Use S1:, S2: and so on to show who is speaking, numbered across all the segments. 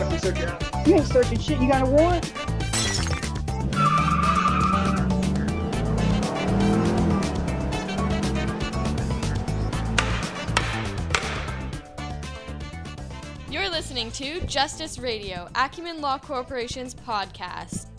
S1: 21, thank you.
S2: You mind if we search your house?
S3: You ain't searching shit. You got a warrant?
S4: You're listening to Justice Radio, Acumen Law Corporation's podcast.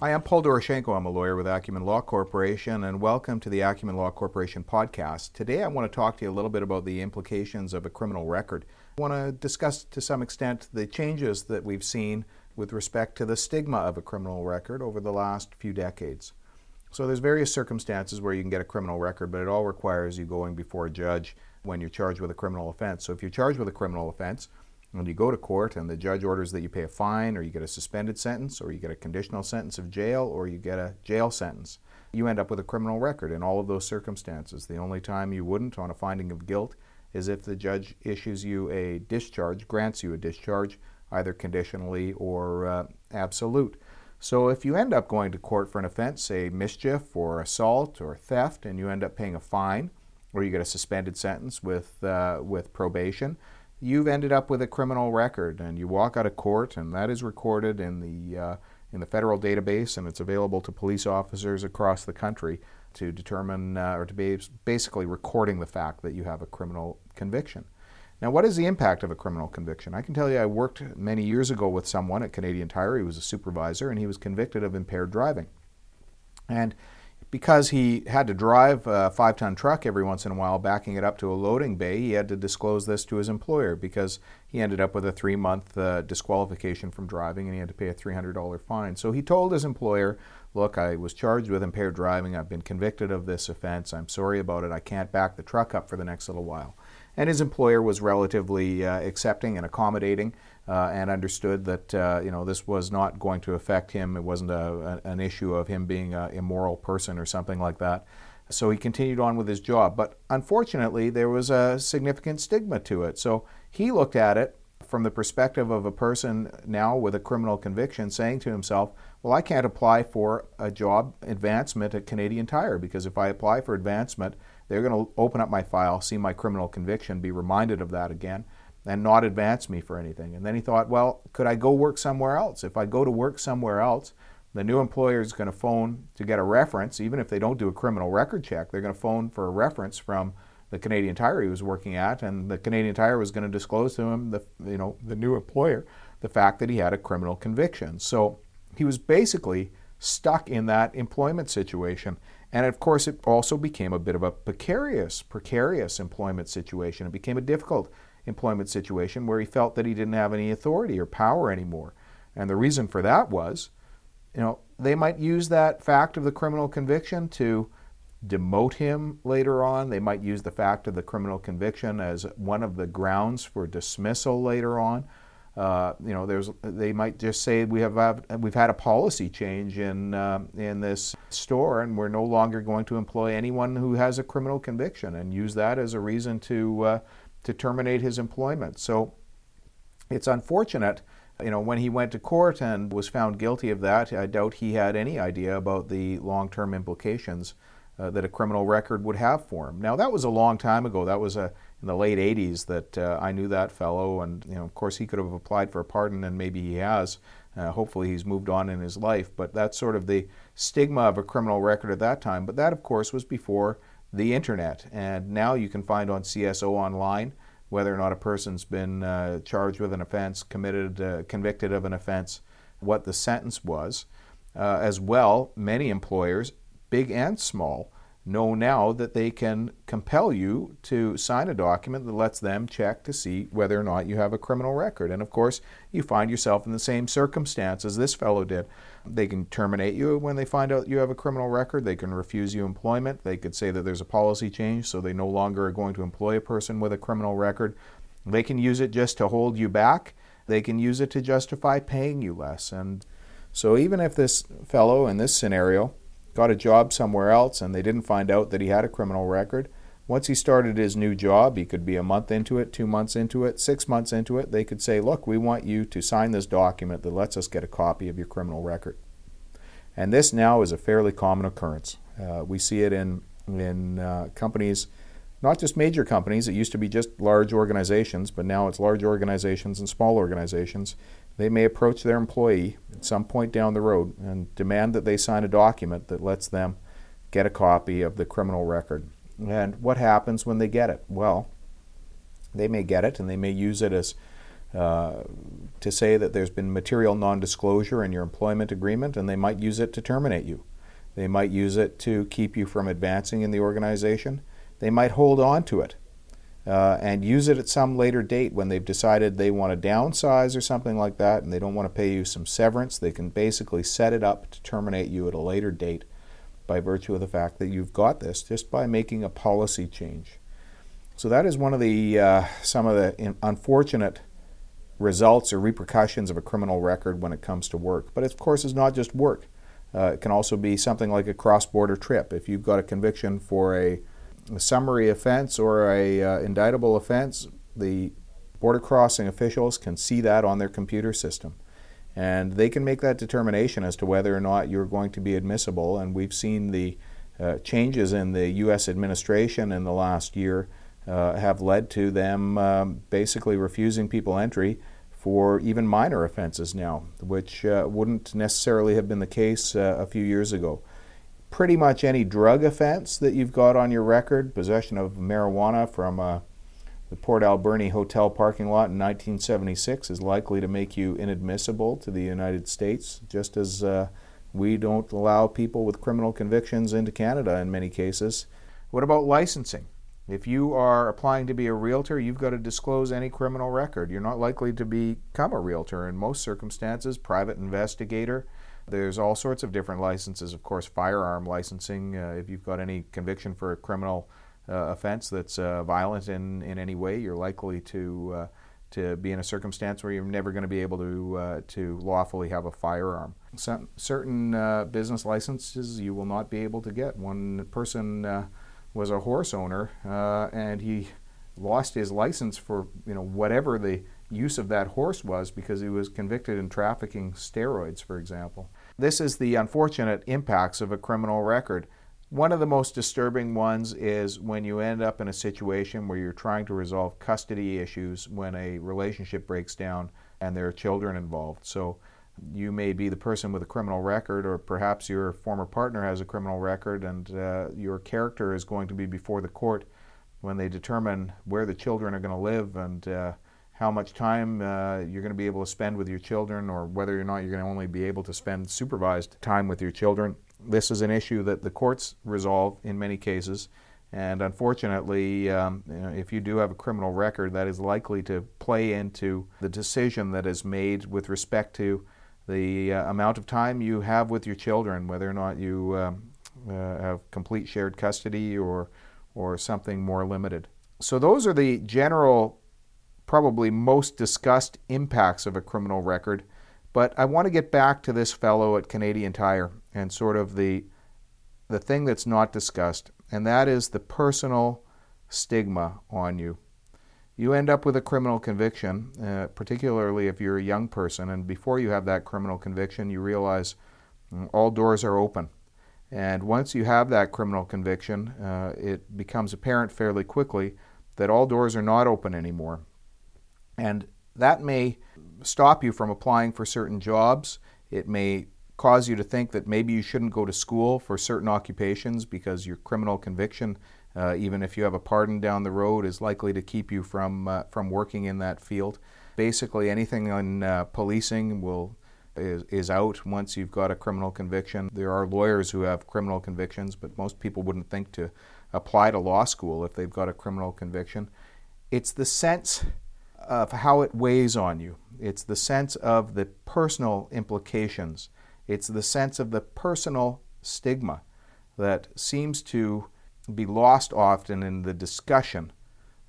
S5: Hi, I'm Paul Doroshenko. I'm a lawyer with Acumen Law Corporation, and welcome to the Acumen Law Corporation podcast. Today, I want to talk to you a little bit about the implications of a criminal record. I want to discuss to some extent the changes that we've seen with respect to the stigma of a criminal record over the last few decades. So, there's various circumstances where you can get a criminal record, but it all requires you going before a judge when you're charged with a criminal offense. So, if you're charged with a criminal offense, when you go to court and the judge orders that you pay a fine or you get a suspended sentence or you get a conditional sentence of jail or you get a jail sentence, you end up with a criminal record in all of those circumstances. The only time you wouldn't on a finding of guilt is if the judge issues you a discharge, grants you a discharge, either conditionally or uh, absolute. So if you end up going to court for an offense, say mischief or assault or theft, and you end up paying a fine, or you get a suspended sentence with uh, with probation, you've ended up with a criminal record, and you walk out of court, and that is recorded in the uh, in the federal database, and it's available to police officers across the country to determine uh, or to be basically recording the fact that you have a criminal conviction. Now, what is the impact of a criminal conviction? I can tell you, I worked many years ago with someone at Canadian Tire. He was a supervisor, and he was convicted of impaired driving. And because he had to drive a five ton truck every once in a while, backing it up to a loading bay, he had to disclose this to his employer because he ended up with a three month uh, disqualification from driving and he had to pay a $300 fine. So he told his employer, Look, I was charged with impaired driving. I've been convicted of this offense. I'm sorry about it. I can't back the truck up for the next little while. And his employer was relatively uh, accepting and accommodating uh, and understood that uh, you know this was not going to affect him. It wasn't a, a, an issue of him being an immoral person or something like that. So he continued on with his job. But unfortunately, there was a significant stigma to it. So he looked at it from the perspective of a person now with a criminal conviction saying to himself, well, I can't apply for a job advancement at Canadian Tire because if I apply for advancement, they're going to open up my file, see my criminal conviction, be reminded of that again, and not advance me for anything. And then he thought, well, could I go work somewhere else? If I go to work somewhere else, the new employer is going to phone to get a reference, even if they don't do a criminal record check, they're going to phone for a reference from the Canadian Tire he was working at, and the Canadian Tire was going to disclose to him, the, you know, the new employer, the fact that he had a criminal conviction. So he was basically stuck in that employment situation. And of course, it also became a bit of a precarious, precarious employment situation. It became a difficult employment situation where he felt that he didn't have any authority or power anymore. And the reason for that was, you know, they might use that fact of the criminal conviction to demote him later on. They might use the fact of the criminal conviction as one of the grounds for dismissal later on. Uh, you know, there's they might just say we have we've had a policy change in uh, in this store, and we're no longer going to employ anyone who has a criminal conviction, and use that as a reason to uh, to terminate his employment. So it's unfortunate. You know, when he went to court and was found guilty of that, I doubt he had any idea about the long-term implications uh, that a criminal record would have for him. Now, that was a long time ago. That was a in the late 80s that uh, I knew that fellow, and you know, of course, he could have applied for a pardon, and maybe he has. Uh, hopefully, he's moved on in his life. But that's sort of the stigma of a criminal record at that time. But that, of course, was before the internet, and now you can find on CSO online whether or not a person's been uh, charged with an offense, committed, uh, convicted of an offense, what the sentence was. Uh, as well, many employers, big and small, know now that they can compel you to sign a document that lets them check to see whether or not you have a criminal record. And of course, you find yourself in the same circumstance as this fellow did. They can terminate you when they find out you have a criminal record. They can refuse you employment. They could say that there's a policy change, so they no longer are going to employ a person with a criminal record. They can use it just to hold you back. They can use it to justify paying you less. And so, even if this fellow in this scenario got a job somewhere else and they didn't find out that he had a criminal record. Once he started his new job, he could be a month into it, two months into it, six months into it. They could say, Look, we want you to sign this document that lets us get a copy of your criminal record. And this now is a fairly common occurrence. Uh, we see it in, in uh, companies not just major companies, it used to be just large organizations, but now it's large organizations and small organizations. They may approach their employee at some point down the road and demand that they sign a document that lets them get a copy of the criminal record. And what happens when they get it? Well, they may get it and they may use it as uh, to say that there's been material non disclosure in your employment agreement, and they might use it to terminate you. They might use it to keep you from advancing in the organization. They might hold on to it uh, and use it at some later date when they've decided they want to downsize or something like that and they don't want to pay you some severance. They can basically set it up to terminate you at a later date by virtue of the fact that you've got this just by making a policy change. So that is one of the uh, some of the unfortunate results or repercussions of a criminal record when it comes to work. But of course, it's not just work. Uh, it can also be something like a cross-border trip. If you've got a conviction for a, a summary offense or a uh, indictable offense, the border crossing officials can see that on their computer system. And they can make that determination as to whether or not you're going to be admissible. And we've seen the uh, changes in the U.S. administration in the last year uh, have led to them um, basically refusing people entry for even minor offenses now, which uh, wouldn't necessarily have been the case uh, a few years ago. Pretty much any drug offense that you've got on your record, possession of marijuana from uh, the Port Alberni hotel parking lot in 1976, is likely to make you inadmissible to the United States, just as uh, we don't allow people with criminal convictions into Canada in many cases. What about licensing? If you are applying to be a realtor, you've got to disclose any criminal record. You're not likely to become a realtor in most circumstances, private investigator. There's all sorts of different licenses, of course, firearm licensing. Uh, if you've got any conviction for a criminal uh, offense that's uh, violent in, in any way, you're likely to uh, to be in a circumstance where you're never going to be able to uh, to lawfully have a firearm. Some, certain uh, business licenses you will not be able to get. One person was a horse owner, uh, and he lost his license for you know whatever the use of that horse was because he was convicted in trafficking steroids, for example. This is the unfortunate impacts of a criminal record. One of the most disturbing ones is when you end up in a situation where you're trying to resolve custody issues when a relationship breaks down and there are children involved. So you may be the person with a criminal record, or perhaps your former partner has a criminal record, and uh, your character is going to be before the court when they determine where the children are going to live and uh, how much time uh, you're going to be able to spend with your children, or whether or not you're going to only be able to spend supervised time with your children. This is an issue that the courts resolve in many cases. And unfortunately, um, you know, if you do have a criminal record, that is likely to play into the decision that is made with respect to the uh, amount of time you have with your children, whether or not you um, uh, have complete shared custody or, or something more limited. So, those are the general, probably most discussed impacts of a criminal record. But I want to get back to this fellow at Canadian Tire and sort of the, the thing that's not discussed, and that is the personal stigma on you you end up with a criminal conviction, uh, particularly if you're a young person, and before you have that criminal conviction, you realize mm, all doors are open. And once you have that criminal conviction, uh, it becomes apparent fairly quickly that all doors are not open anymore. And that may stop you from applying for certain jobs. It may cause you to think that maybe you shouldn't go to school for certain occupations because your criminal conviction uh, even if you have a pardon down the road, is likely to keep you from uh, from working in that field. Basically, anything in uh, policing will is, is out once you've got a criminal conviction. There are lawyers who have criminal convictions, but most people wouldn't think to apply to law school if they've got a criminal conviction. It's the sense of how it weighs on you. It's the sense of the personal implications. It's the sense of the personal stigma that seems to be lost often in the discussion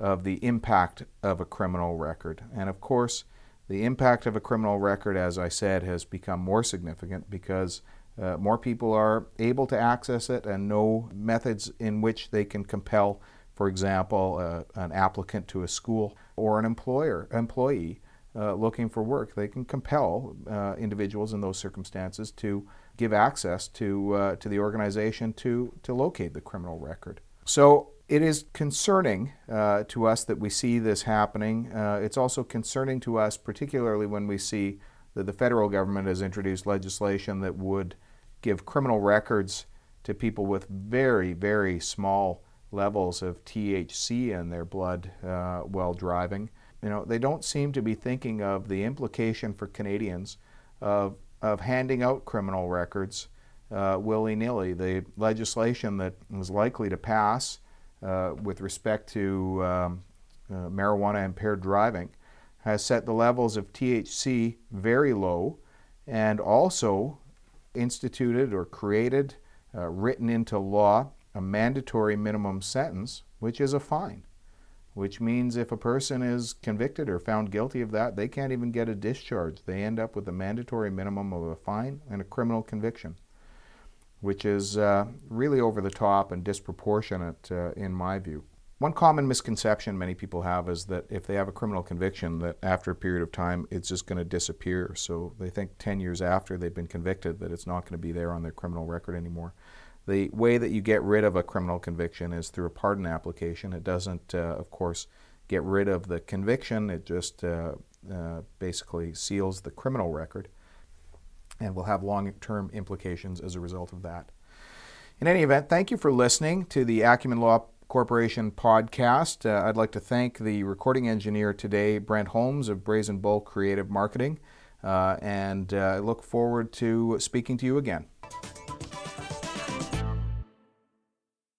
S5: of the impact of a criminal record. And of course, the impact of a criminal record, as I said, has become more significant because uh, more people are able to access it and know methods in which they can compel, for example, uh, an applicant to a school or an employer employee uh, looking for work. They can compel uh, individuals in those circumstances to give access to, uh, to the organization to, to locate the criminal record. So it is concerning uh, to us that we see this happening. Uh, it's also concerning to us, particularly when we see that the federal government has introduced legislation that would give criminal records to people with very, very small levels of THC in their blood uh, while driving. You know, they don't seem to be thinking of the implication for Canadians of, of handing out criminal records uh, willy nilly. The legislation that was likely to pass uh, with respect to um, uh, marijuana impaired driving has set the levels of THC very low and also instituted or created, uh, written into law, a mandatory minimum sentence, which is a fine. Which means if a person is convicted or found guilty of that, they can't even get a discharge. They end up with a mandatory minimum of a fine and a criminal conviction which is uh, really over the top and disproportionate uh, in my view. One common misconception many people have is that if they have a criminal conviction, that after a period of time it's just going to disappear. So they think 10 years after they've been convicted that it's not going to be there on their criminal record anymore. The way that you get rid of a criminal conviction is through a pardon application. It doesn't, uh, of course, get rid of the conviction, it just uh, uh, basically seals the criminal record and will have long term implications as a result of that. In any event, thank you for listening to the Acumen Law Corporation podcast. Uh, I'd like to thank the recording engineer today, Brent Holmes of Brazen Bull Creative Marketing, uh, and uh, I look forward to speaking to you again.